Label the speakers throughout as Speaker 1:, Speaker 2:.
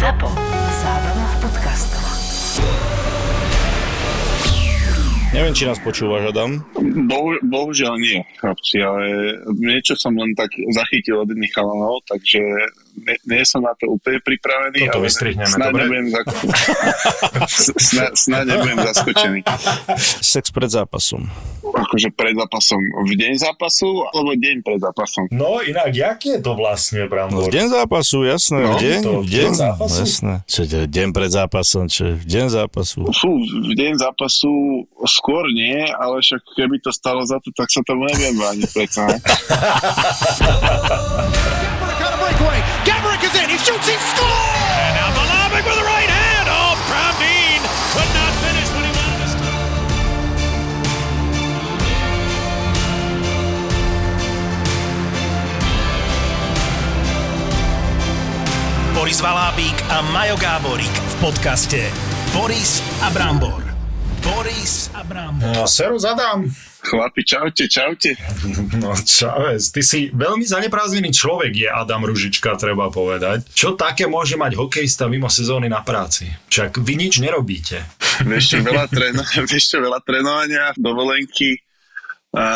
Speaker 1: ZAPO. Zábrná v podcastov.
Speaker 2: Neviem, či nás počúvaš, Adam.
Speaker 3: Bohu, bohužiaľ nie, chlapci, ale niečo som len tak zachytil od jedných chalanov, takže nie, nie som na to úplne pripravený,
Speaker 4: Toto
Speaker 3: ale
Speaker 4: vystrihneme,
Speaker 3: snáď
Speaker 4: dobre?
Speaker 3: nebudem, zak... snáď, snáď nebudem zaskočený.
Speaker 2: Sex pred zápasom.
Speaker 3: Akože pred zápasom v deň zápasu, alebo deň pred zápasom.
Speaker 4: No inak, jak je to vlastne,
Speaker 2: No,
Speaker 4: Brambor?
Speaker 2: v deň zápasu, jasné,
Speaker 3: No,
Speaker 2: v deň,
Speaker 4: to
Speaker 2: v deň,
Speaker 4: deň zápasu?
Speaker 2: jasné. Čo, deň pred zápasom, čo, v deň zápasu.
Speaker 3: Fú, v deň zápasu skôr nie, ale však keby to stalo za to, tak sa tomu neviem brániť predsa.
Speaker 5: is in. He shoots. He scores. And now Malavik with the right hand. Oh, Pravdeen could not finish when he wanted to.
Speaker 6: Boris Valábík a Majo Gáborík v podcaste Boris a Brambor. Boris a Brambor.
Speaker 4: No, serus Adam.
Speaker 3: Chlapi, čaute, čaute.
Speaker 4: No Čavez, ty si veľmi zaneprázdnený človek, je Adam Ružička, treba povedať. Čo také môže mať hokejista mimo sezóny na práci? Však vy nič nerobíte.
Speaker 3: Čo, veľa, čo, veľa trénovania, dovolenky, a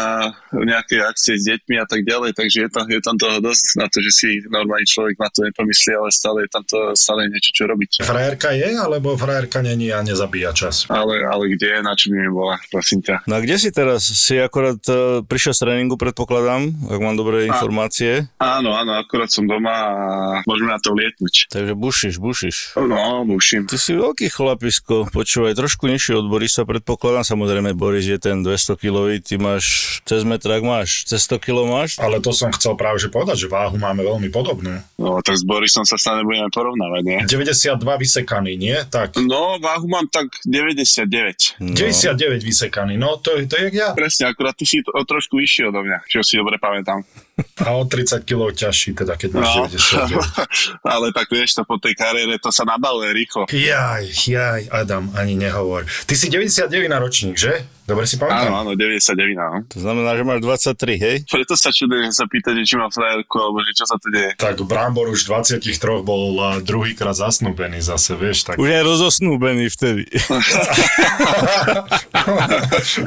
Speaker 3: nejaké akcie s deťmi a tak ďalej, takže je tam, je tam toho dosť na to, že si normálny človek na to nepomyslí, ale stále je tam to, stále niečo, čo robiť.
Speaker 4: Frajerka je, alebo frajerka není a nezabíja čas?
Speaker 3: Ale, ale kde je, na čo by mi bola, prosím ťa.
Speaker 2: No a kde si teraz? Si akorát uh, prišiel z tréningu, predpokladám, ak mám dobré informácie.
Speaker 3: Áno, áno, akurát som doma a môžeme na to lietnúť.
Speaker 2: Takže bušiš, bušiš.
Speaker 3: No, buším.
Speaker 2: Ty si veľký chlapisko, počúvaj, trošku nižšie od Borisa, predpokladám, samozrejme Boris je ten 200 kilový, ty máš cez metrak máš, cez 100 kilo máš?
Speaker 4: Ale to som chcel práve že povedať, že váhu máme veľmi podobnú.
Speaker 3: No, tak s Borisom sa stále nebudeme porovnávať, nie?
Speaker 4: 92 vysekaný, nie? Tak.
Speaker 3: No, váhu mám tak 99.
Speaker 2: No.
Speaker 4: 99 vysekaný, no to, je- to je jak ja.
Speaker 3: Presne, akurát ty si to, o trošku vyšší odo mňa, čo si dobre pamätám.
Speaker 4: A o 30 kg ťažší, teda keď máš
Speaker 3: No,
Speaker 4: 99.
Speaker 3: ale tak vieš, to po tej kariére to sa nabaluje rýchlo.
Speaker 4: Jaj, jaj, Adam, ani nehovor. Ty si 99 na ročník, že? Dobre si
Speaker 3: Áno,
Speaker 4: pamätám?
Speaker 3: áno, 99, áno.
Speaker 2: To znamená, že máš 23, hej?
Speaker 3: Preto sa čudujem, že sa pýtate, či mám frajerku, alebo že čo sa tu deje.
Speaker 4: Tak Brambor už 23 bol druhýkrát zasnúbený zase, vieš, tak...
Speaker 2: Už je rozosnúbený vtedy.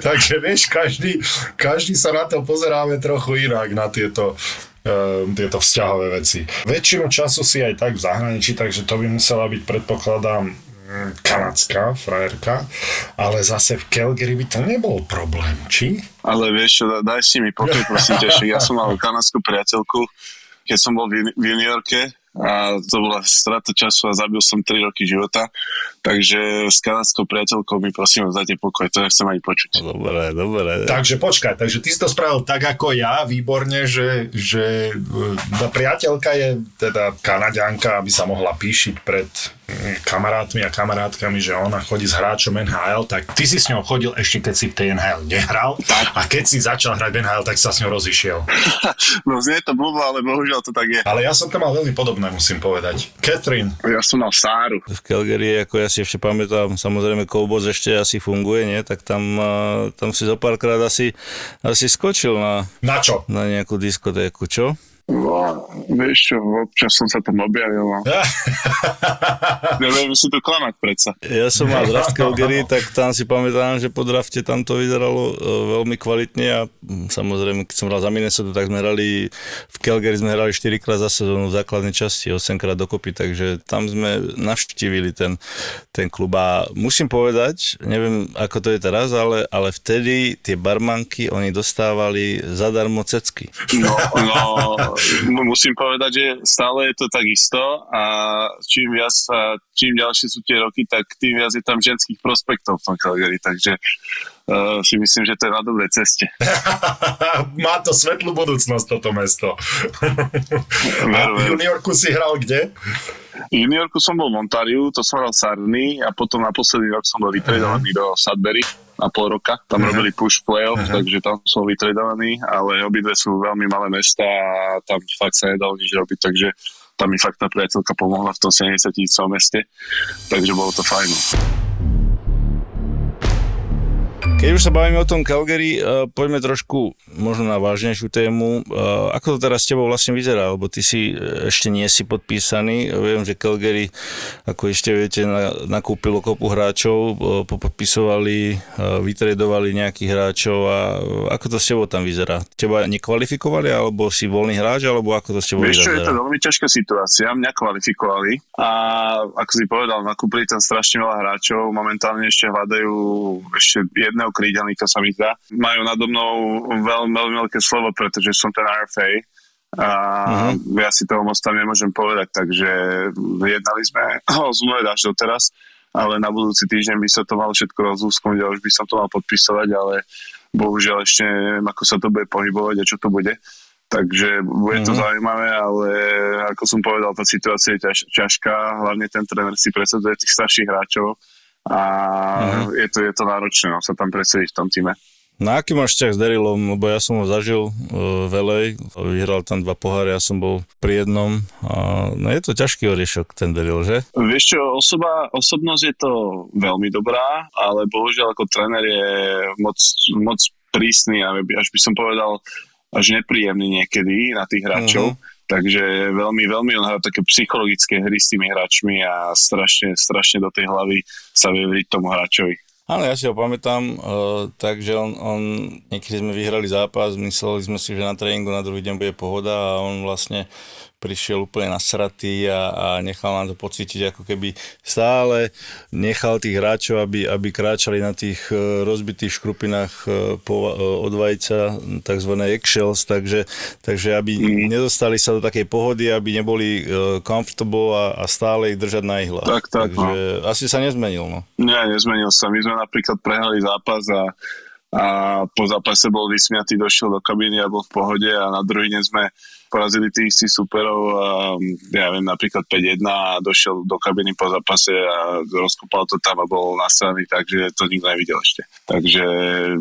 Speaker 4: Takže vieš, každý, každý sa na to pozeráme trochu inak, na tieto ehm, tieto vzťahové veci. Väčšinu času si aj tak v zahraničí, takže to by musela byť, predpokladám, mm, kanadská frajerka, ale zase v Calgary by to nebol problém, či?
Speaker 3: Ale vieš čo, da- daj si mi pokoj, prosím ťa, ja som mal kanadskú priateľku, keď som bol v, v juniorke a to bola strata času a zabil som 3 roky života, takže s kanadskou priateľkou mi prosím vás dajte pokoj, to nechcem ani počuť.
Speaker 2: Dobre, dobre.
Speaker 4: Takže počkaj, takže ty si to spravil tak ako ja, výborne, že, že e, priateľka je teda kanadianka, aby sa mohla píšiť pred kamarátmi a kamarátkami, že ona chodí s hráčom NHL, tak ty si s ňou chodil ešte keď si v tej NHL nehral a keď si začal hrať v NHL, tak sa s ňou rozišiel.
Speaker 3: No znie to blbo, ale bohužiaľ to tak je.
Speaker 4: Ale ja som to mal veľmi podobné, musím povedať. Catherine,
Speaker 3: Ja som mal Sáru.
Speaker 2: v Calgary, ako ja si ešte pamätám, samozrejme Koubos ešte asi funguje, nie? Tak tam, a, tam si zo párkrát asi, asi skočil na,
Speaker 4: na čo?
Speaker 2: na nejakú diskotéku, čo?
Speaker 3: No, vieš čo, občas som sa tam objavil. No. Neviem si to klamať predsa.
Speaker 2: Ja som mal draft Calgary, tak tam si pamätám, že po drafte tam to vyzeralo e, veľmi kvalitne a mm, samozrejme, keď som hral za Minnesota, tak sme hrali, v Calgary sme hrali 4 krát za sezónu v základnej časti, 8 krát dokopy, takže tam sme navštívili ten, ten klub a musím povedať, neviem ako to je teraz, ale, ale vtedy tie barmanky, oni dostávali zadarmo cecky.
Speaker 3: No, no, musím povedať, že stále je to takisto a čím viac čím ďalšie sú tie roky, tak tým viac je tam ženských prospektov v tom Calgary, takže uh, si myslím, že to je na dobrej ceste.
Speaker 4: Má to svetlú budúcnosť toto mesto. a juniorku si hral kde?
Speaker 3: Juniorku som bol v Montariu, to som hral Sarny a potom na posledný rok som bol vytredovaný do Sudbury na pol roka. Tam robili push playoff, takže tam som vytredovaný, ale obidve sú veľmi malé mesta a tam fakt sa nedalo nič robiť, takže tam mi fakt tá priateľka pomohla v tom 70 tisícovom meste, takže bolo to fajn.
Speaker 2: Keď už sa bavíme o tom Calgary, uh, poďme trošku možno na vážnejšiu tému. Uh, ako to teraz s tebou vlastne vyzerá? Lebo ty si uh, ešte nie si podpísaný. Viem, že Calgary, ako ešte viete, na, nakúpilo kopu hráčov, popodpisovali, vytredovali nejakých hráčov a ako to s tebou tam vyzerá? Teba nekvalifikovali, alebo si voľný hráč, alebo ako to s tebou
Speaker 3: Vieš čo, je to
Speaker 2: vyzerá?
Speaker 3: veľmi ťažká situácia. Mňa kvalifikovali a ako si povedal, nakúpili tam strašne veľa hráčov. Momentálne ešte hľadajú ešte jedného krídelníka sa mi zdá. Majú nado mnou veľmi, veľmi veľké slovo, pretože som ten RFA a uh-huh. ja si toho moc tam nemôžem povedať, takže jednali sme o zmluve až doteraz, ale na budúci týždeň by sa to malo všetko rozúsknuť a už by som to mal podpisovať, ale bohužiaľ ešte neviem, ako sa to bude pohybovať a čo to bude. Takže bude to
Speaker 2: Mhm.
Speaker 3: zaujímavé, ale ako som povedal, tá situácia je ťaž, ťažká, hlavne ten tréner si presadzuje tých starších hráčov a
Speaker 2: Mhm.
Speaker 3: je, to, je to náročné no, sa tam presediť v tom týme.
Speaker 2: Na aký máš vzťah s Darylom? Lebo ja som ho zažil uh, velej, vyhral tam dva poháre, ja som bol pri jednom. A, no je to ťažký oriešok ten Daryl, že?
Speaker 3: Vieš čo, osoba, osobnosť je to veľmi dobrá, ale bohužiaľ ako tréner je moc, moc prísny až by som povedal až nepríjemný niekedy na tých hráčov. Takže veľmi, veľmi on hrá také psychologické hry s tými hráčmi a strašne, strašne do tej hlavy sa vie tomu hráčovi.
Speaker 2: Áno, ja si ho pamätám, uh, takže on, on, niekedy sme vyhrali zápas, mysleli sme si, že na tréningu na druhý deň bude pohoda a on vlastne prišiel úplne nasratý a, a nechal nám to pocítiť, ako keby stále nechal tých hráčov, aby, aby kráčali na tých uh, rozbitých škrupinách uh, po, uh, od vajca, tzv. eggshells, takže, takže aby mm. nedostali sa do takej pohody, aby neboli uh, comfortable a, a stále ich držať na ihlách.
Speaker 3: Tak, tak,
Speaker 2: takže asi sa nezmenil, no.
Speaker 3: Nie, nezmenil sa. My sme napríklad prehrali zápas a, a po zápase bol vysmiatý, došiel do kabíny a bol v pohode a na druhý deň sme porazili tých istých superov ja viem, napríklad 5-1 a došiel do kabiny po zápase a rozkopal to tam a bol nasraný, takže to nikto nevidel ešte. Takže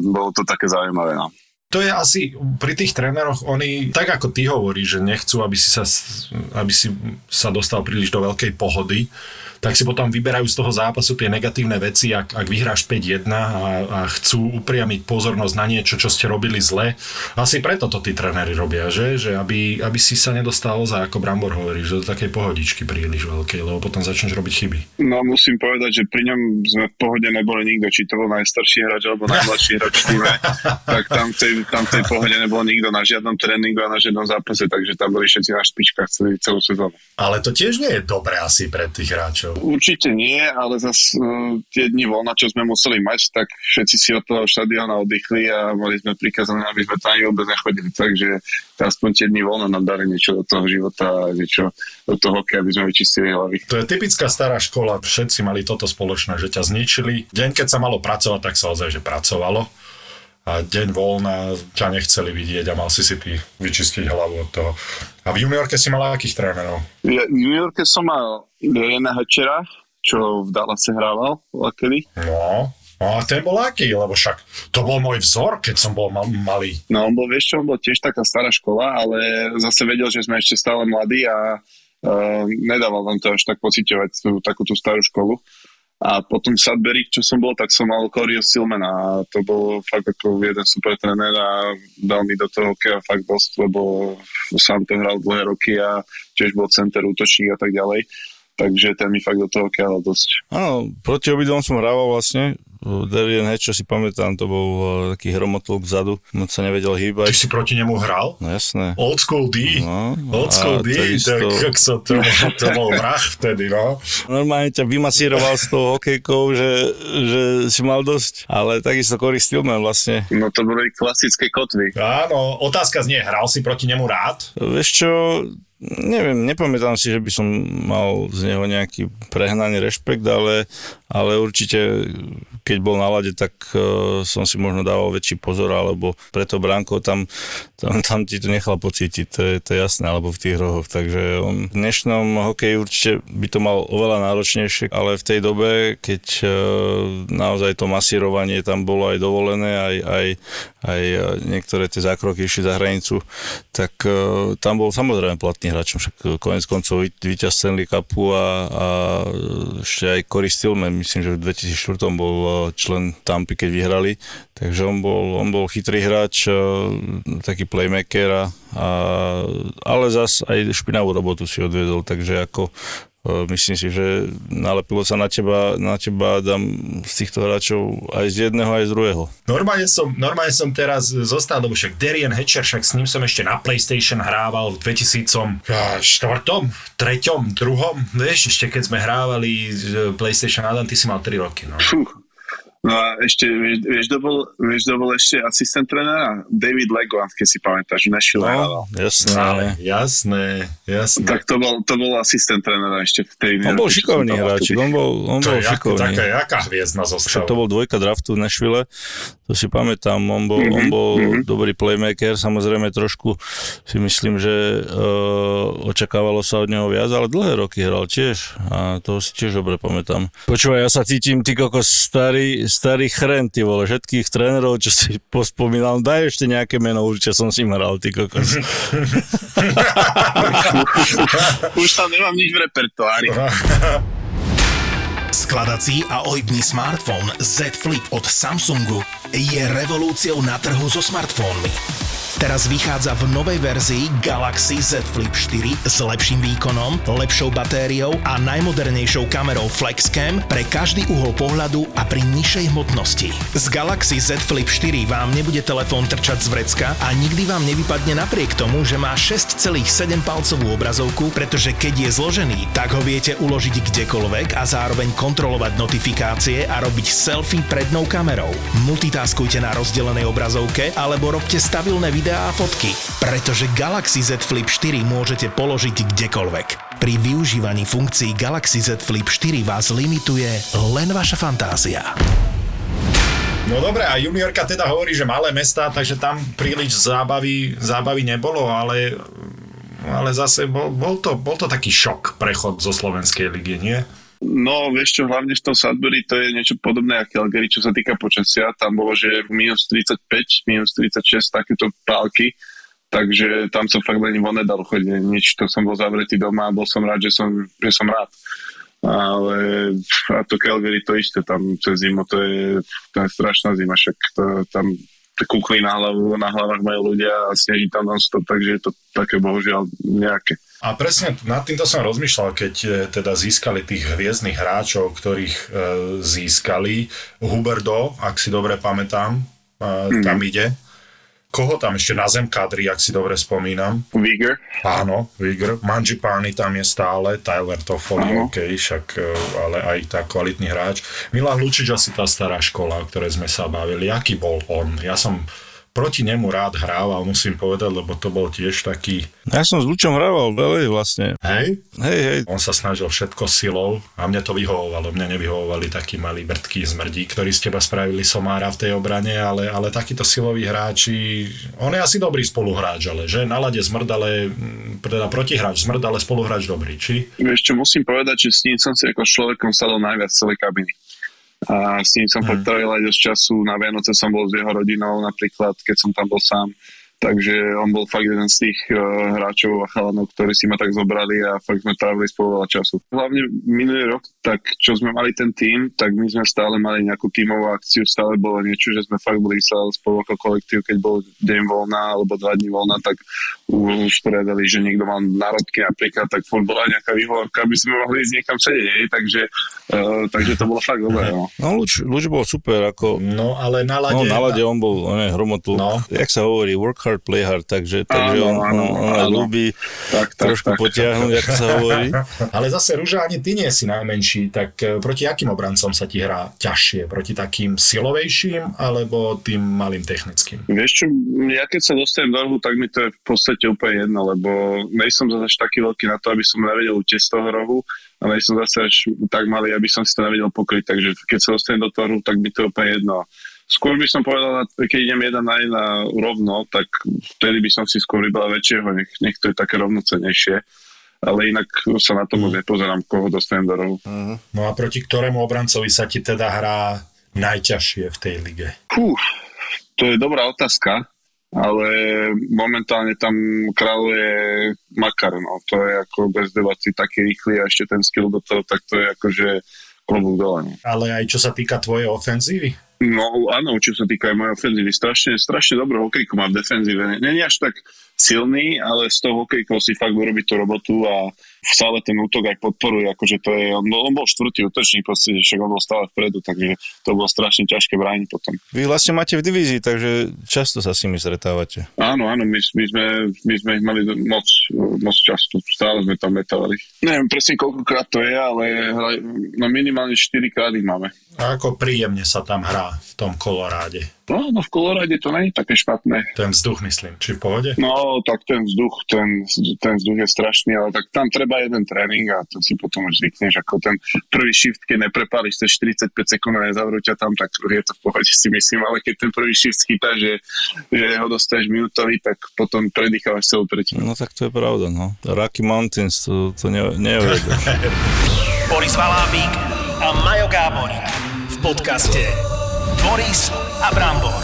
Speaker 3: bolo to také zaujímavé. No.
Speaker 4: To je asi pri tých tréneroch, oni, tak ako ty hovoríš, že nechcú, aby si sa, aby si sa dostal príliš do veľkej pohody, tak si potom vyberajú z toho zápasu tie negatívne veci, ak, ak vyhráš 5-1 a, a chcú upriamiť pozornosť na niečo, čo ste robili zle. Asi preto to tí tréneri robia, že? že aby, aby si sa nedostal za, ako Brambor hovorí, že do takej pohodičky príliš veľkej, lebo potom začneš robiť chyby.
Speaker 3: no musím povedať, že pri ňom sme v pohode neboli nikto, či to bol najstarší hráč alebo najmladší hráč v týme, tak tam v, tej, tam v tej pohode nebol nikto na žiadnom tréningu a na žiadnom zápase, takže tam boli všetci na špičkách celú sezónu.
Speaker 4: Ale to tiež nie je dobré asi pre tých hráčov.
Speaker 3: Určite nie, ale zase uh, tie dni voľna, čo sme museli mať, tak všetci si od toho štadióna oddychli a mali sme prikázané, aby sme tam vôbec nechodili. Takže aspoň tie dni voľna nám dali niečo do toho života a niečo do toho hokeja, aby sme vyčistili hlavy.
Speaker 4: To je typická stará škola, všetci mali toto spoločné, že ťa zničili. Deň, keď sa malo pracovať, tak sa ozaj, že pracovalo. A deň voľna ťa nechceli vidieť a mal si si ty vyčistiť hlavu od toho. A v juniorke si mal akých trénerov?
Speaker 3: Ja, v juniorke som mal Jena Hečera, čo v Dallase hrával kedy.
Speaker 4: No, a ten bol aký? Lebo však to bol môj vzor, keď som bol mal, malý.
Speaker 3: No on bol, vieš čo, on bol tiež taká stará škola, ale zase vedel, že sme ešte stále mladí a uh, nedával nám to až tak pociťovať tú, takú tú starú školu. A potom v Sudbury, čo som bol, tak som mal Corio Silmana a to bol fakt ako jeden super tréner a dal mi do toho hokeja fakt dosť, lebo sám to hral dlhé roky a tiež bol center, útočník a tak ďalej. Takže ten mi fakt do toho hokeja dal dosť.
Speaker 2: Áno, proti obidvom som hrával vlastne. Darien Hedge, čo si pamätám, to bol uh, taký hromotol vzadu, moc sa nevedel
Speaker 4: Ty
Speaker 2: hýbať.
Speaker 4: si proti nemu hral?
Speaker 2: No jasné.
Speaker 4: Old school D.
Speaker 2: No,
Speaker 4: Old school D,
Speaker 2: takisto-
Speaker 4: tak jak sa to, to bol vrah vtedy, no.
Speaker 2: Normálne ťa vymasíroval s tou hokejkou, že, že si mal dosť. Ale takisto Corey Stillman vlastne.
Speaker 3: No to boli klasické kotvy.
Speaker 4: Áno, otázka znie, hral si proti nemu rád?
Speaker 2: Vieš čo, neviem, nepamätám si, že by som mal z neho nejaký prehnaný rešpekt, ale, ale určite, keď bol na lade, tak uh, som si možno dával väčší pozor, alebo preto Branko tam, tam, tam ti to nechal pocítiť, to je, to je jasné, alebo v tých rohoch. Takže on v dnešnom hokeji určite by to mal oveľa náročnejšie, ale v tej dobe, keď uh, naozaj to masírovanie tam bolo aj dovolené, aj, aj, aj e, niektoré tie zákroky išli za hranicu, tak uh, tam bol samozrejme platný hráč, však konec koncov víťaz Stanley Cupu a, a ešte aj Cory Stillman, myslím, že v 2004 bol člen Tampy, keď vyhrali, takže on bol, on bol chytrý hráč, taký playmaker, a, a, ale zas aj špinavú robotu si odviedol, takže ako E, Myslím si, že nalepilo sa na teba, na teba dám z týchto hráčov aj z jedného, aj z druhého.
Speaker 4: Normálne som, normálne som teraz zostal, lebo však Darian Hatcher, však s ním som ešte na PlayStation hrával v 2004, treťom, druhom, vieš, ešte keď sme hrávali e, PlayStation Adam, ty si mal 3 roky, no.
Speaker 3: Fú. No a ešte, vieš, vieš, kto bol, vieš, kto bol ešte asistent trénera? David Legoland, keď si pamätáš, Nashville.
Speaker 2: No, jasné.
Speaker 4: Ale jasné, jasné.
Speaker 3: Tak to bol, to bol asistent trénera ešte v tej
Speaker 2: On bol šikovný hráčik, on bol, on
Speaker 4: to
Speaker 2: bol šikovný.
Speaker 4: taká, jaká hviezdna zostava.
Speaker 2: to bol dvojka draftu v Nashville, to si pamätám, on bol,
Speaker 3: Mhm,
Speaker 2: on bol dobrý playmaker, samozrejme trošku si myslím, že uh, očakávalo sa od neho viac, ale dlhé roky hral tiež a to si tiež dobre pamätám. Počúvaj, ja sa cítim ty kokos starý, starý chren, ty vole, všetkých trénerov, čo si pospomínal, daj ešte nejaké meno, určite som s ním hral, ty kokos.
Speaker 3: Už tam nemám nič v repertoári.
Speaker 6: Skladací a ohybný smartfón Z Flip od Samsungu je revolúciou na trhu so smartfónmi. Teraz vychádza v novej verzii Galaxy Z Flip 4 s lepším výkonom, lepšou batériou a najmodernejšou kamerou FlexCam pre každý uhol pohľadu a pri nižšej hmotnosti. Z Galaxy Z Flip 4 vám nebude telefón trčať z vrecka a nikdy vám nevypadne napriek tomu, že má 6,7 palcovú obrazovku, pretože keď je zložený, tak ho viete uložiť kdekoľvek a zároveň kontrolovať notifikácie a robiť selfie prednou kamerou. Multitaskujte na rozdelenej obrazovke alebo robte stabilné videá a fotky, pretože Galaxy Z Flip 4 môžete položiť kdekoľvek. Pri využívaní funkcií Galaxy Z Flip 4 vás limituje len vaša fantázia.
Speaker 4: No dobré, a juniorka teda hovorí, že malé mesta, takže tam príliš zábavy, zábavy nebolo, ale, ale zase bol, bol, to, bol to taký šok prechod zo slovenskej ligy, nie?
Speaker 3: No, vieš čo, hlavne v tom Sudbury to je niečo podobné ako Calgary, čo sa týka počasia. Tam bolo, že minus 35, minus 36, takéto pálky. Takže tam som fakt len von nedal chodiť. Nič, to som bol zavretý doma a bol som rád, že som, že som rád. Ale a to Calgary to isté, tam cez zimu to je, to je strašná zima, však to, tam kúkli na, hlavu, na hlavách majú ľudia a sneží tam non-stop, takže je to také bohužiaľ nejaké.
Speaker 4: A presne nad týmto som rozmýšľal, keď e, teda získali tých hviezdnych hráčov, ktorých e, získali. Huberdo, ak si dobre pamätám, e, mm. tam ide. Koho tam ešte na zem kadri, ak si dobre spomínam?
Speaker 3: Viger,
Speaker 4: Áno, Vigr. Manjipani tam je stále, Tyler Toffoli,
Speaker 3: Áno.
Speaker 4: OK, však, e, ale aj tak kvalitný hráč. Milan Lučič asi tá stará škola, o ktorej sme sa bavili. Aký bol on? Ja som proti nemu rád hrával, musím povedať, lebo to bol tiež taký,
Speaker 2: Ja som s Lučom hrával veľmi vlastne.
Speaker 4: hej,
Speaker 2: Hej, hej,
Speaker 4: on sa snažil všetko silou a mne to vyhovovalo. Mne nevyhovovali takí malí brtkí zmrdí, ktorí z teba spravili somára v tej obrane, ale, ale takíto siloví hráči, on je asi dobrý spoluhráč, ale že na lade zmrd, ale mm, teda protihráč zmrd, ale spoluhráč dobrý, či?
Speaker 3: Čo, musím povedať, že s ním som si ako človekom sadol najviac celej kabiny. A s ním som mm. potreboval aj dosť času. Na Vianoce som bol s jeho rodinou napríklad, keď som tam bol sám. Takže on bol fakt jeden z tých uh, hráčov a chalanov, ktorí si ma tak zobrali a fakt sme trávili spolu veľa času. Hlavne minulý rok, tak čo sme mali ten tým, tak my sme stále mali nejakú tímovú akciu, stále bolo niečo, že sme fakt boli sa spolu ako kolektív, keď bol deň voľná alebo dva dní voľná, tak už poriadali, že niekto mal národky napríklad, tak furt bola nejaká výhovorka, aby sme mohli ísť niekam sedieť, takže, uh, takže to bolo fakt dobré. No.
Speaker 2: no Luč, Luč bol super, ako
Speaker 4: No, ale na lade...
Speaker 2: No, na lade on bol, on je hromotu,
Speaker 4: No.
Speaker 2: no. jak sa hovorí, work hard, play hard, takže, takže
Speaker 3: Áno,
Speaker 2: on,
Speaker 3: áno,
Speaker 2: on, on ľubí
Speaker 3: Tak, tak,
Speaker 2: trošku
Speaker 3: tak.
Speaker 2: potiahnuť, ako sa hovorí.
Speaker 4: Ale zase, Ruža, ani ty nie si najmenší, tak e, proti akým obrancom sa ti hrá ťažšie? Proti takým silovejším alebo tým malým technickým?
Speaker 3: Vieš čo, ja keď sa dostanem do rohu, tak mi to je v podstate úplne jedno, lebo nejsom zase taký veľký na to, aby som nevedel utiesť z toho rohu a nejsom zase až tak malý, aby som si to nevedel pokryť, takže keď sa dostanem do toho rohu, tak mi to je úplne jedno. Skôr by som povedal, keď idem jeden na jedna rovno, tak vtedy by som si skôr vybral väčšieho, nech, nech to je také rovnocenejšie. Ale inak sa na to moc nepozerám, koho dostanem do rohu.
Speaker 4: No a proti ktorému obrancovi sa ti teda hrá najťažšie v tej lige?
Speaker 3: Fú, To je dobrá otázka, ale momentálne tam kráľuje Makar, no. To je ako bez debaty taký rýchly a ešte ten skill do toho, tak to je akože klobúk dole. No.
Speaker 4: Ale aj čo sa týka tvojej ofenzívy?
Speaker 3: No áno, čo sa týka aj mojej ofenzívy, strašne, strašne dobrú hokejku má v defenzíve. Není až tak silný, ale z toho hokejkou si fakt urobí tú robotu a stále ten útok aj podporuje, akože to je, on bol, on bol štvrtý útočník, proste, však on bol stále vpredu, takže to bolo strašne ťažké brániť potom.
Speaker 2: Vy vlastne máte v divízii, takže často sa s nimi stretávate.
Speaker 3: Áno, áno, my, my, sme, my sme ich mali moc, moc často, stále sme tam metovali. Neviem presne koľkokrát to je, ale no minimálne 4 krát ich máme.
Speaker 4: A ako príjemne sa tam hrá v tom koloráde?
Speaker 3: No, no v Kolorade to je také špatné.
Speaker 4: Ten vzduch, myslím, či v pohode?
Speaker 3: No, tak ten vzduch, ten, ten vzduch je strašný, ale tak tam treba jeden tréning a to si potom už zvykneš, ako ten prvý shift, keď neprepáliš cez 45 sekúnd a nezavrú ťa tam, tak je to v pohode si myslím, ale keď ten prvý shift chytá, že, že ho dostaneš minútový, tak potom predýchávaš celú tretinu.
Speaker 2: No tak to je pravda, no. Rocky Mountains, to, to ne, neuvedeš.
Speaker 6: Boris Valábík a Majo Gáborík v podcaste Boris a Brambor.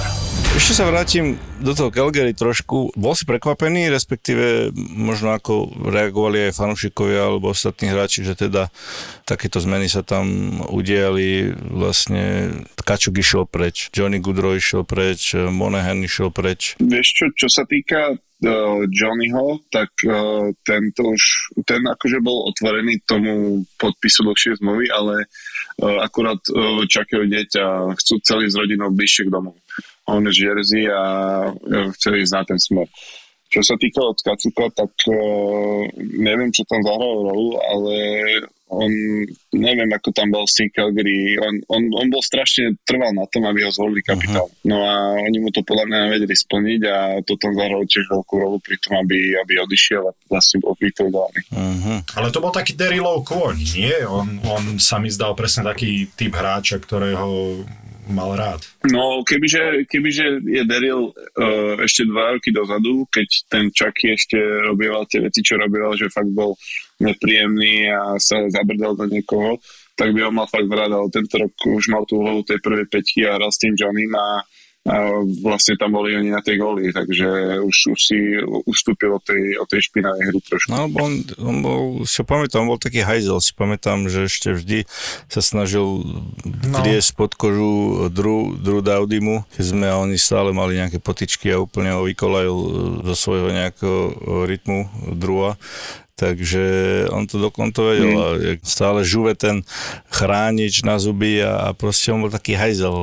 Speaker 2: Ešte sa vrátim do toho Calgary trošku. Bol si prekvapený, respektíve možno ako reagovali aj fanúšikovia alebo ostatní hráči, že teda takéto zmeny sa tam udiali. Vlastne Kačuk išiel preč, Johnny Goodrow išiel preč, Monahan išiel preč.
Speaker 3: Vieš čo, čo sa týka uh, Johnnyho, tak uh, tento už, ten akože bol otvorený tomu podpisu dlhšie zmluvy, ale uh, akurát uh, čakajú dieťa, chcú celý s rodinou bližšie k domu. On je z Jersey a uh, chce ísť na ten smer. Čo sa týka od Kacuka, tak uh, neviem, čo tam zahral rolu, ale on, neviem, ako tam bol s tým Calgary, on, on, on bol strašne trval na tom, aby ho zvolili kapitál. Uh-huh. No a oni mu to podľa mňa nevedeli splniť a to tam zahralo tiež veľkú rolu pri tom, aby, aby odišiel a vlastne bol.
Speaker 2: Uh-huh.
Speaker 4: Ale to bol taký Darylov kôň, nie? On, on sa mi zdal presne taký typ hráča, ktorého mal rád.
Speaker 3: No, kebyže, kebyže je Daryl uh, ešte dva roky dozadu, keď ten Chucky ešte robieval tie veci, čo robieval, že fakt bol nepríjemný a sa zabrdal do niekoho, tak by ho mal fakt rád, ale tento rok už mal tú hlavu tej prvej peťky a hral s tým Johnnym a a vlastne tam boli oni na tej goli, takže už, už si ustúpil od tej, od tej špinavej hry trošku.
Speaker 2: No, on, on bol, si pamätám, on bol taký hajzel, si pamätám, že ešte vždy sa snažil no. vliesť pod kožu Drew, Drew Daudimu, keď sme a oni stále mali nejaké potičky a úplne ho vykolajil zo svojho nejakého rytmu Drewa takže on to dokonto vedel. Mm. Stále žuve ten chránič na zuby a, a proste on bol taký hajzel.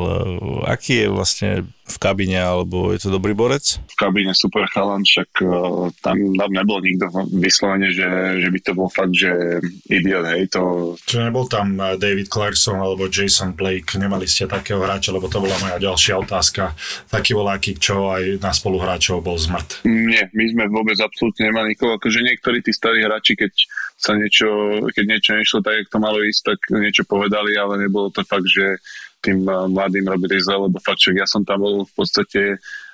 Speaker 2: Aký je vlastne v kabíne, alebo je to dobrý borec?
Speaker 3: V kabíne super chalan, však uh, tam, tam nebol nikto vyslovene, že, že by to bol fakt, že idiot, hej, to...
Speaker 4: Čiže nebol tam e, David Clarkson alebo Jason Blake, nemali ste takého hráča, lebo to bola moja ďalšia otázka. Taký voláky, čo aj na spoluhráčov bol zmrt.
Speaker 3: Nie, my sme vôbec absolútne nemali nikoho, akože niektorí tí starí hráči, keď sa niečo, keď niečo nešlo tak, jak to malo ísť, tak niečo povedali, ale nebolo to fakt, že tým mladým robili zle, lebo fakt, ja som tam bol v podstate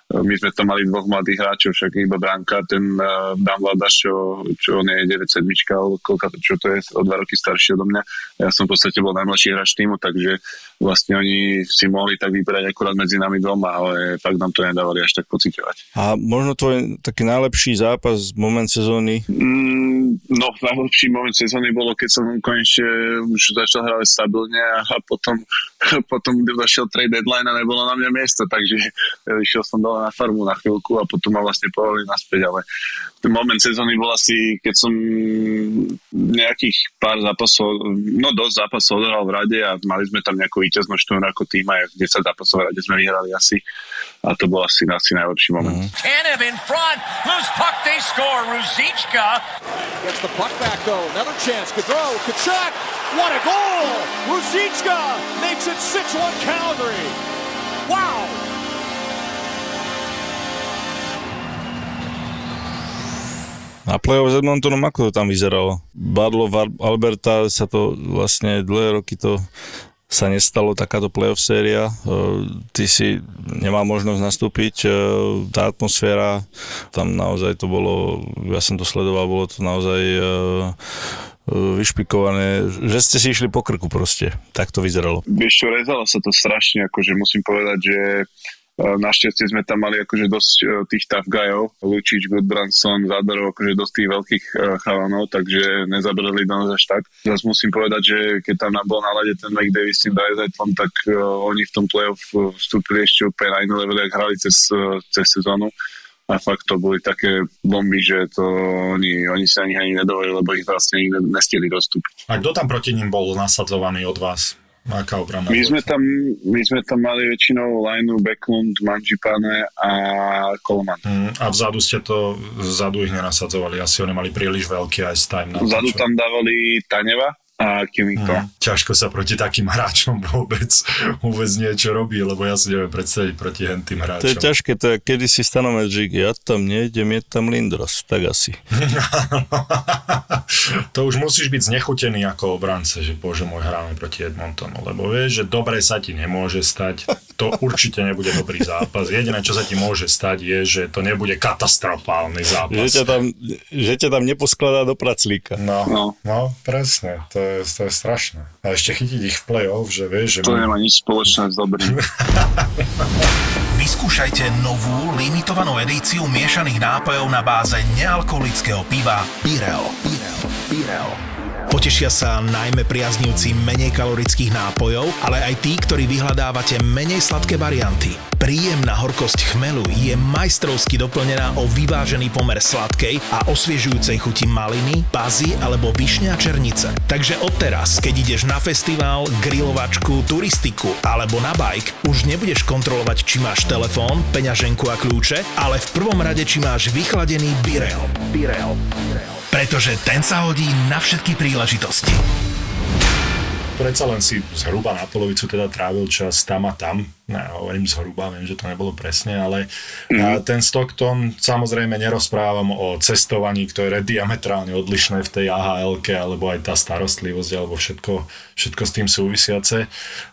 Speaker 3: my sme tam mali dvoch mladých hráčov, však iba Bránka, ten uh, Dan Vladaš, čo, čo on je 97 alebo koľka, čo to je, o dva roky starší odo mňa. Ja som v podstate bol najmladší hráč týmu, takže vlastne oni si mohli tak vyberať akurát medzi nami doma, ale fakt nám to nedávali až tak pocitovať.
Speaker 2: A možno tvoj taký najlepší zápas, moment sezóny?
Speaker 3: Mm, no, najlepší moment sezóny bolo, keď som konečne už začal hrať stabilne a, a potom, potom došiel trade deadline a nebolo na mňa miesto, takže išiel som do na farmu na chvíľku a potom ma vlastne povedali naspäť, ale ten moment sezóny bol asi, keď som nejakých pár zápasov, no dosť zápasov odohral v rade a mali sme tam nejakú víťaznú štúru ako tým aj 10 zápasov v rade sme vyhrali asi a to bol asi, asi najlepší moment. Mm.
Speaker 5: Tanev in front, loose puck, they score, Ruzička. Gets the puck back though, another chance, Gaudreau, Kachuk, what a goal! Ruzička makes it 6-1 Calgary. Wow!
Speaker 2: Na play-off s Edmontonom, ako to tam vyzeralo? Badlo Alberta sa to vlastne dlhé roky to sa nestalo takáto playoff séria. Ty si nemal možnosť nastúpiť. Tá atmosféra, tam naozaj to bolo, ja som to sledoval, bolo to naozaj vyšpikované, že ste si išli po krku proste. Tak to vyzeralo.
Speaker 3: Vieš čo, rezalo sa to strašne, akože musím povedať, že Našťastie sme tam mali akože dosť e, tých tough guyov, Lučič, Goodbranson, Zádarov, akože dosť tých veľkých e, chalanov, takže nezabrali do nás až tak. Zas musím povedať, že keď tam bol na lade ten McDavid s tým Dyezetlom, tak oni v tom playoff vstúpili ešte úplne na iný level, ak hrali cez, cez sezónu a fakt to boli také bomby, že to oni, oni sa ani, ani nedovolili, lebo ich vlastne nestihli dostúpiť.
Speaker 4: A kto tam proti ním bol nasadzovaný od vás? Aká obrana?
Speaker 3: My sme, tam, my sme tam mali väčšinou lineu Becklund, Manžipane a Koloman.
Speaker 4: Hmm, a vzadu ste to, vzadu ich nenasadzovali, asi oni mali príliš veľký aj time na
Speaker 3: Vzadu tam dávali Taneva, a Kimiko. Hmm.
Speaker 4: Ťažko sa proti takým hráčom vôbec, vôbec niečo robí, lebo ja si neviem predstaviť proti tým hráčom.
Speaker 2: To je ťažké, to je kedy si stanome Magic, ja tam nejdem, je tam Lindros, tak asi.
Speaker 4: to už musíš byť znechutený ako obrance, že bože môj hráme proti Edmontonu, lebo vieš, že dobre sa ti nemôže stať, to určite nebude dobrý zápas. Jediné, čo sa ti môže stať, je, že to nebude katastrofálny zápas.
Speaker 2: Že ťa tam, že ťa tam neposkladá do praclíka.
Speaker 4: No, no, no presne. To je, to je strašné. A ešte chytiť ich v play-off, že vieš, že...
Speaker 3: To my... nemá nič spoločné s dobrým.
Speaker 6: Vyskúšajte novú limitovanú edíciu miešaných nápojov na báze nealkoholického piva Birel. Birel. Birel. Potešia sa najmä priaznivci menej kalorických nápojov, ale aj tí, ktorí vyhľadávate menej sladké varianty. Príjemná horkosť chmelu je majstrovsky doplnená o vyvážený pomer sladkej a osviežujúcej chuti maliny, bazy alebo višňa černice. Takže odteraz, keď ideš na festival, grilovačku, turistiku alebo na bike, už nebudeš kontrolovať, či máš telefón, peňaženku a kľúče, ale v prvom rade, či máš vychladený Birel. Birel. Birel pretože ten sa hodí na všetky príležitosti.
Speaker 4: Predsa len si zhruba na polovicu teda trávil čas tam a tam ne, hovorím zhruba, viem, že to nebolo presne, ale mm. ten Stockton, samozrejme nerozprávam o cestovaní, ktoré je diametrálne odlišné v tej ahl alebo aj tá starostlivosť, alebo všetko, všetko s tým súvisiace,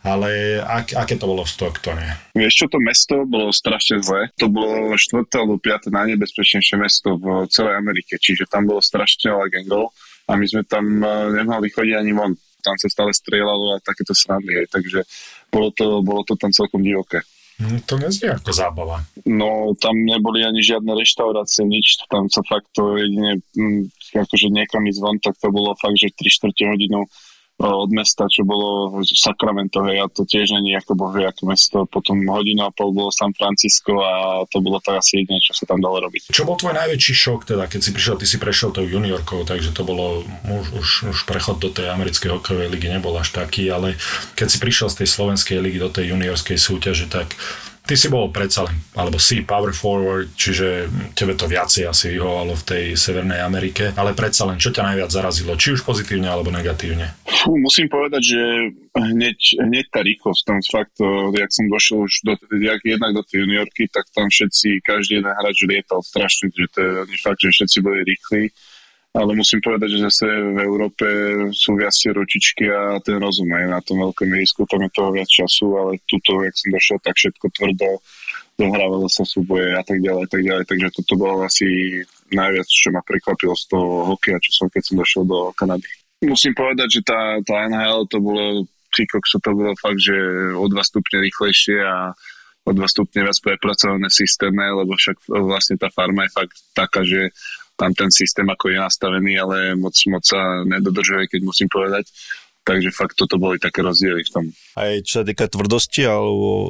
Speaker 4: ale ak, aké to bolo v Stocktone?
Speaker 3: Vieš čo, to mesto bolo strašne zlé. To bolo štvrté alebo piaté najnebezpečnejšie mesto v celej Amerike, čiže tam bolo strašne veľa gangov a my sme tam eh, nemali chodiť ani von tam sa stále strieľalo a takéto srandy, takže bolo to, bolo to tam celkom divoké.
Speaker 4: Hm, to neznie ako zábava.
Speaker 3: No, tam neboli ani žiadne reštaurácie, nič. Tam sa fakt to jedine, hm, akože niekam ísť von, tak to bolo fakt, že 3 čtvrte hodinu od mesta, čo bolo Sacramento, hej, a to tiež není ako bohvie ako mesto. Potom hodinu a pol bolo San Francisco a to bolo tak asi jediné, čo sa tam dalo robiť.
Speaker 4: Čo bol tvoj najväčší šok teda, keď si prišiel, ty si prešiel tou juniorkou, takže to bolo, už, už, už prechod do tej americkej hokejovej ligy nebol až taký, ale keď si prišiel z tej slovenskej ligy do tej juniorskej súťaže, tak Ty si bol predsa len, alebo si power forward, čiže tebe to viacej asi vyhovalo v tej Severnej Amerike, ale predsa len, čo ťa najviac zarazilo, či už pozitívne alebo negatívne?
Speaker 3: Fú, musím povedať, že hneď, hneď tá rýchlosť, tam fakt, jak som došiel už do, jak, jednak do tej juniorky, tak tam všetci, každý jeden hráč lietal strašne, že to je fakt, že všetci boli rýchli ale musím povedať, že zase v Európe sú viac tie ručičky a ten rozum aj na tom veľkom ihrisku, tam je toho viac času, ale tuto, jak som došiel, tak všetko tvrdo, dohrávalo sa súboje a tak ďalej, tak ďalej, takže toto bolo asi najviac, čo ma prekvapilo z toho hokeja, čo som, keď som došiel do Kanady. Musím povedať, že tá, tá NHL to bolo, čo to bolo fakt, že o dva stupne rýchlejšie a o dva stupne viac prepracované systéme, lebo však vlastne tá farma je fakt taká, že tam ten systém ako je nastavený, ale moc, moc sa nedodržuje, keď musím povedať. Takže fakt toto boli také rozdiely v tom.
Speaker 2: Aj čo sa týka tvrdosti alebo e,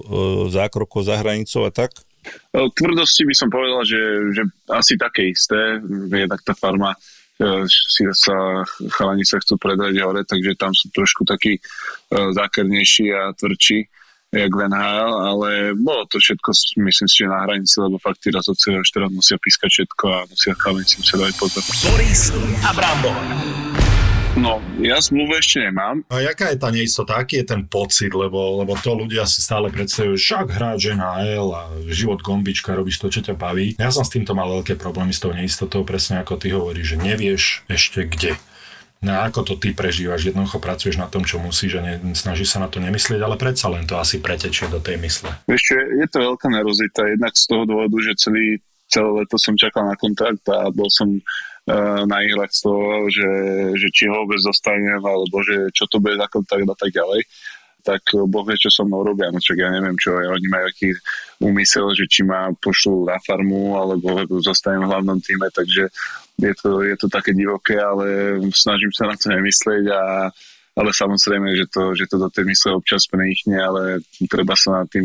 Speaker 2: zákrokov za hranicou a tak?
Speaker 3: E, tvrdosti by som povedal, že, že asi také isté. Jednak tá farma e, si sa chalani sa chcú predať hore, takže tam sú trošku takí e, zákernejší a tvrdší jak v NHL, ale bolo to všetko, myslím si, že na hranici, lebo fakt tí rozhodcovia už teraz musia pískať všetko a musia chalníci musia dať pozor.
Speaker 6: Boris a Brambor.
Speaker 3: No, ja zmluvu ešte nemám.
Speaker 4: A jaká je tá neistota? Aký je ten pocit? Lebo, lebo to ľudia si stále predstavujú, však hráč NHL a život gombička, robíš to, čo ťa baví. Ja som s týmto mal veľké problémy s tou neistotou, presne ako ty hovoríš, že nevieš ešte kde. No ako to ty prežívaš? Jednoducho pracuješ na tom, čo musíš a ne, snažíš sa na to nemyslieť, ale predsa len to asi pretečie do tej mysle.
Speaker 3: Vieš je to veľká nervozita, jednak z toho dôvodu, že celý, celé leto som čakal na kontakt a bol som uh, na ihrách z toho, že, že či ho vôbec dostanem, alebo že čo to bude za kontakt a tak ďalej. tak Boh vie, čo so mnou robia. No čak ja neviem, čo oni majú aký úmysel, že či ma pošlú na farmu, alebo zostanem v hlavnom týme, takže je to, je to také divoké, ale snažím sa na to nemyslieť a ale samozrejme, že to, že to do tej mysle občas pneichne, ale treba sa nad tým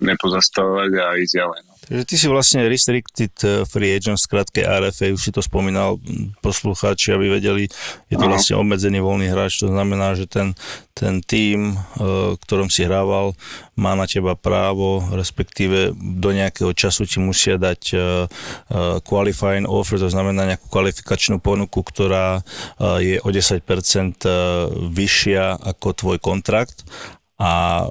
Speaker 3: nepozastavovať a ísť ďalej. No.
Speaker 2: Takže ty si vlastne restricted eh, free agent, skrátke RFA, už si to spomínal poslucháči, aby vedeli, je to vlastne obmedzený voľný hráč, to znamená, že ten, ten tým, eh, ktorom si hrával, má na teba právo, respektíve do nejakého času ti musia dať eh, qualifying offer, to znamená nejakú kvalifikačnú ponuku, ktorá je o 10% vyššia ako tvoj kontrakt a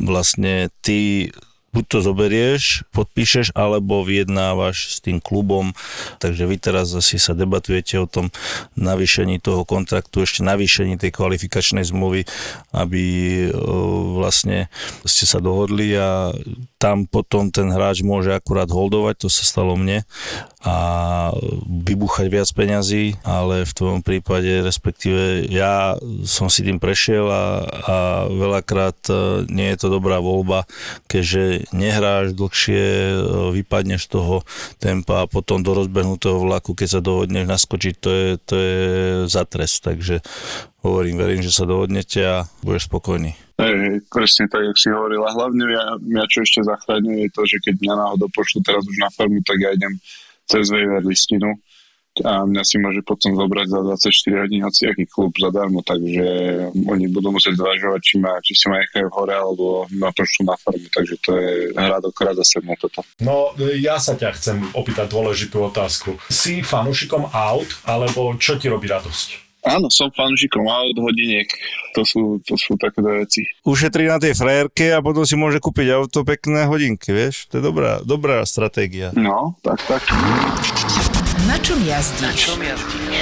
Speaker 2: vlastne ty buď to zoberieš, podpíšeš, alebo vyjednávaš s tým klubom. Takže vy teraz asi sa debatujete o tom navýšení toho kontraktu, ešte navýšení tej kvalifikačnej zmluvy, aby vlastne ste sa dohodli a tam potom ten hráč môže akurát holdovať, to sa stalo mne a vybuchať viac peňazí, ale v tvojom prípade, respektíve ja som si tým prešiel a, a veľakrát e, nie je to dobrá voľba, keďže nehráš dlhšie, e, vypadneš toho tempa a potom do rozbehnutého vlaku, keď sa dohodneš naskočiť, to je, to je za trest, takže hovorím, verím, že sa dohodnete a budeš spokojný.
Speaker 3: Hej, presne tak, jak si hovoril. A hlavne ja, ja čo ešte zachráňuje je to, že keď mňa náhodou pošlu teraz už na farmu, tak ja idem cez waiver listinu a mňa si môže potom zobrať za 24 hodín aký klub zadarmo, takže oni budú musieť zvažovať, či, ma, či si ma nechajú hore alebo ma pošlu na farmu, takže to je hra dokrát za sebou toto.
Speaker 4: No, ja sa ťa chcem opýtať dôležitú otázku. Si fanúšikom aut, alebo čo ti robí radosť?
Speaker 3: Áno, som fanúšikom aut, hodiniek. To sú, to sú také veci.
Speaker 2: Ušetrí na tej frajerke a potom si môže kúpiť auto pekné hodinky, vieš? To je dobrá, dobrá stratégia.
Speaker 3: No, tak, tak.
Speaker 1: Na čom jazdíš? Na čom
Speaker 3: jazdíš?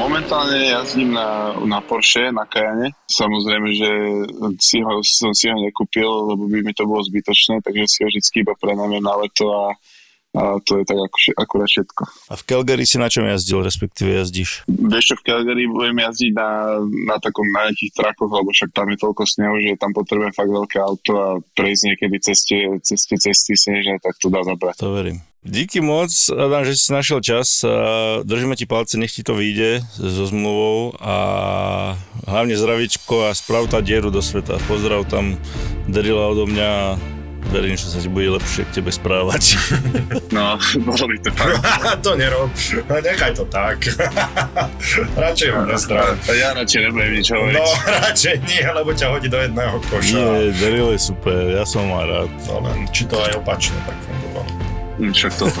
Speaker 3: Momentálne jazdím na, na Porsche, na Kajane. Samozrejme, že si ho, som si ho nekúpil, lebo by mi to bolo zbytočné, takže si ho vždy iba prenajmem na leto a a to je tak ako, akurát všetko.
Speaker 2: A v Calgary si na čom jazdil, respektíve jazdíš?
Speaker 3: Vieš čo, v Calgary budem jazdiť na, na takom na nejakých trakoch, lebo však tam je toľko snehu, že tam potrebujem fakt veľké auto a prejsť niekedy cez tie cesty, cesty snežné, tak to dá zabrať.
Speaker 2: To verím. Díky moc, Adam, že si našiel čas. Držíme ti palce, nech ti to vyjde so zmluvou a hlavne zdravičko a sprav tá dieru do sveta. Pozdrav tam Derila odo mňa verím, že sa ti bude lepšie k tebe správať.
Speaker 3: No, bolo by to fakt.
Speaker 4: to nerob, nechaj to tak. radšej ho nezdravím.
Speaker 3: Ja radšej nebudem nič hovoriť.
Speaker 4: No, radšej nie, lebo ťa hodí do jedného koša.
Speaker 2: Nie, Daryl je super, ja som má rád.
Speaker 4: No len, či to aj opačne tak fungovalo.
Speaker 3: Však toto.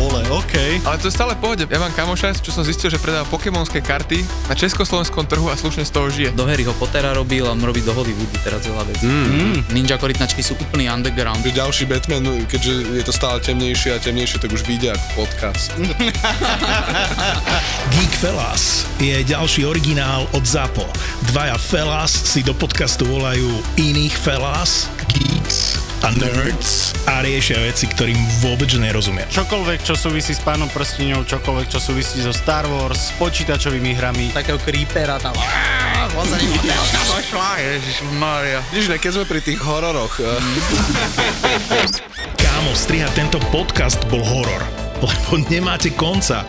Speaker 7: vole, OK.
Speaker 8: Ale to je stále pohode. Ja mám kamoša, čo som zistil, že predáva pokémonské karty na československom trhu a slušne z toho žije.
Speaker 9: Do Harryho Pottera robil a robí do Hollywoodu teraz veľa vecí. Mm. Ninja korytnačky sú úplný underground.
Speaker 10: Že ďalší Batman, keďže je to stále temnejšie a temnejšie, tak už vyjde ako podcast.
Speaker 6: Geek Fellas je ďalší originál od ZAPO. Dvaja Fellas si do podcastu volajú iných Fellas, Geeks a nerds a riešia veci, ktorým vôbec nerozumia.
Speaker 7: Čokoľvek, čo súvisí s pánom prstiňou, čokoľvek, čo súvisí so Star Wars, s počítačovými hrami.
Speaker 9: Takého creepera tam.
Speaker 8: Ježišmarja.
Speaker 10: Vidíš, keď sme pri tých hororoch.
Speaker 6: Kámo, strihať tento podcast bol horor, lebo nemáte konca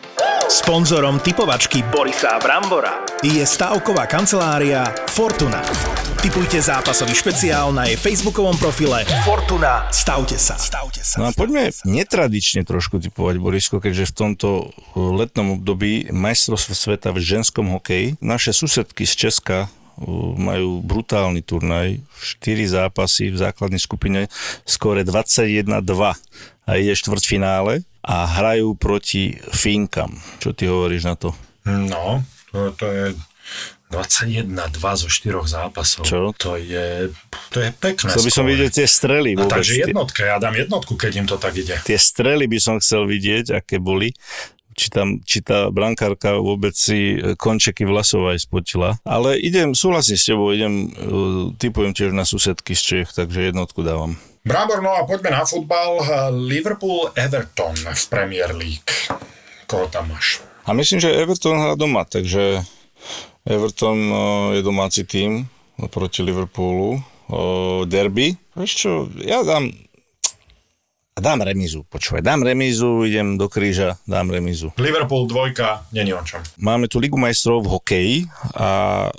Speaker 6: Sponzorom typovačky Borisa Brambora je stavková kancelária Fortuna. Typujte zápasový špeciál na jej facebookovom profile Fortuna. Stavte sa. Stavte sa.
Speaker 2: No a poďme netradične trošku typovať, Borisko, keďže v tomto letnom období majstrovstvo sveta v ženskom hokeji naše susedky z Česka uh, majú brutálny turnaj, 4 zápasy v základnej skupine, skore 21-2 a ide štvrťfinále a hrajú proti Fínkam. Čo ty hovoríš na to?
Speaker 4: No, to, to je 21-2 zo 4 zápasov.
Speaker 2: Čo?
Speaker 4: To je, to je pekné.
Speaker 2: Chcel by som
Speaker 4: skóre.
Speaker 2: vidieť tie strely
Speaker 4: No, takže jednotka, ja dám jednotku, keď im to tak ide.
Speaker 2: tie strely by som chcel vidieť, aké boli. Či, tam, či tá brankárka vôbec si e, končeky vlasov aj spotila. Ale idem, súhlasím s tebou, idem, uh, typujem tiež na susedky z Čech, takže jednotku dávam.
Speaker 4: Brábor, no a poďme na futbal. Liverpool-Everton v Premier League. Koho tam máš?
Speaker 2: A myslím, že Everton hrá doma, takže Everton uh, je domáci tým proti Liverpoolu. Uh, derby. Vieš čo, ja dám dám remizu, počúvaj, dám remizu, idem do kríža, dám remizu.
Speaker 4: Liverpool dvojka, není o čom.
Speaker 2: Máme tu Ligu majstrov v hokeji a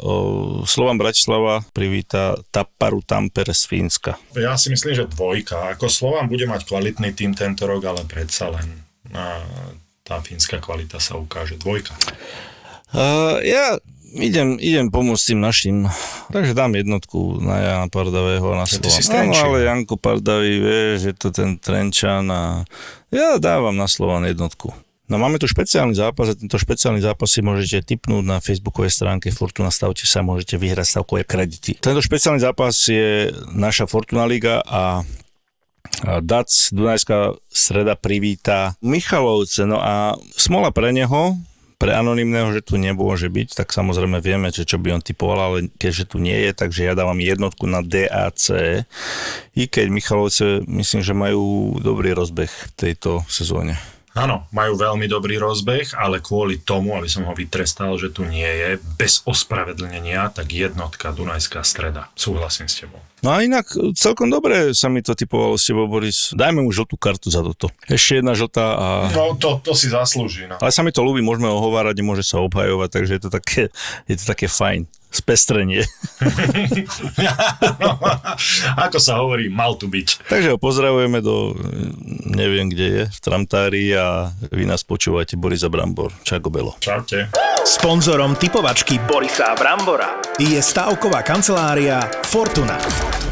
Speaker 2: o, Slovan Bratislava privíta Tapparu Tampere z Fínska.
Speaker 4: Ja si myslím, že dvojka. Ako Slován bude mať kvalitný tým tento rok, ale predsa len a, tá fínska kvalita sa ukáže. Dvojka.
Speaker 2: Uh, ja idem, idem pomôcť tým našim, takže dám jednotku na Jana Pardavého na Slovan. Áno, ale Janko Pardavý, vieš, že to ten Trenčan a ja dávam na Slovan jednotku. No máme tu špeciálny zápas a tento špeciálny zápas si môžete tipnúť na facebookovej stránke Fortuna Stavte sa, môžete vyhrať stavkové kredity. Tento špeciálny zápas je naša Fortuna Liga a a Dac Dunajská streda privíta Michalovce, no a smola pre neho, pre anonymného, že tu nemôže byť, tak samozrejme vieme, že čo by on typoval, ale keďže tu nie je, takže ja dávam jednotku na DAC. I keď Michalovce myslím, že majú dobrý rozbeh v tejto sezóne.
Speaker 4: Áno, majú veľmi dobrý rozbeh, ale kvôli tomu, aby som ho vytrestal, že tu nie je, bez ospravedlnenia, tak jednotka Dunajská streda. Súhlasím s tebou.
Speaker 2: No a inak celkom dobre sa mi to typovalo s tebou, Boris. Dajme mu žltú kartu za toto. Ešte jedna žltá a...
Speaker 4: No, to, to si zaslúži. No.
Speaker 2: Ale sa mi to ľúbi, môžeme ho hovárať, môže sa obhajovať, takže je to také, je to také fajn. Spestrenie.
Speaker 4: Ako sa hovorí, mal tu byť.
Speaker 2: takže ho pozdravujeme do, neviem kde je, v Tramtári a vy nás počúvate Borisa Brambor. Čago Belo.
Speaker 4: Čaute.
Speaker 6: Sponzorom typovačky Borisa Brambora je stavková kancelária Fortuna.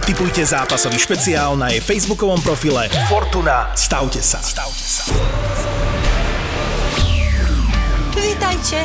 Speaker 6: Typujte zápasový špeciál na jej facebookovom profile Fortuna. Stavte sa. Stavte sa.
Speaker 11: Vítajte,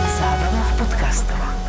Speaker 1: Zábrná v podcastovách.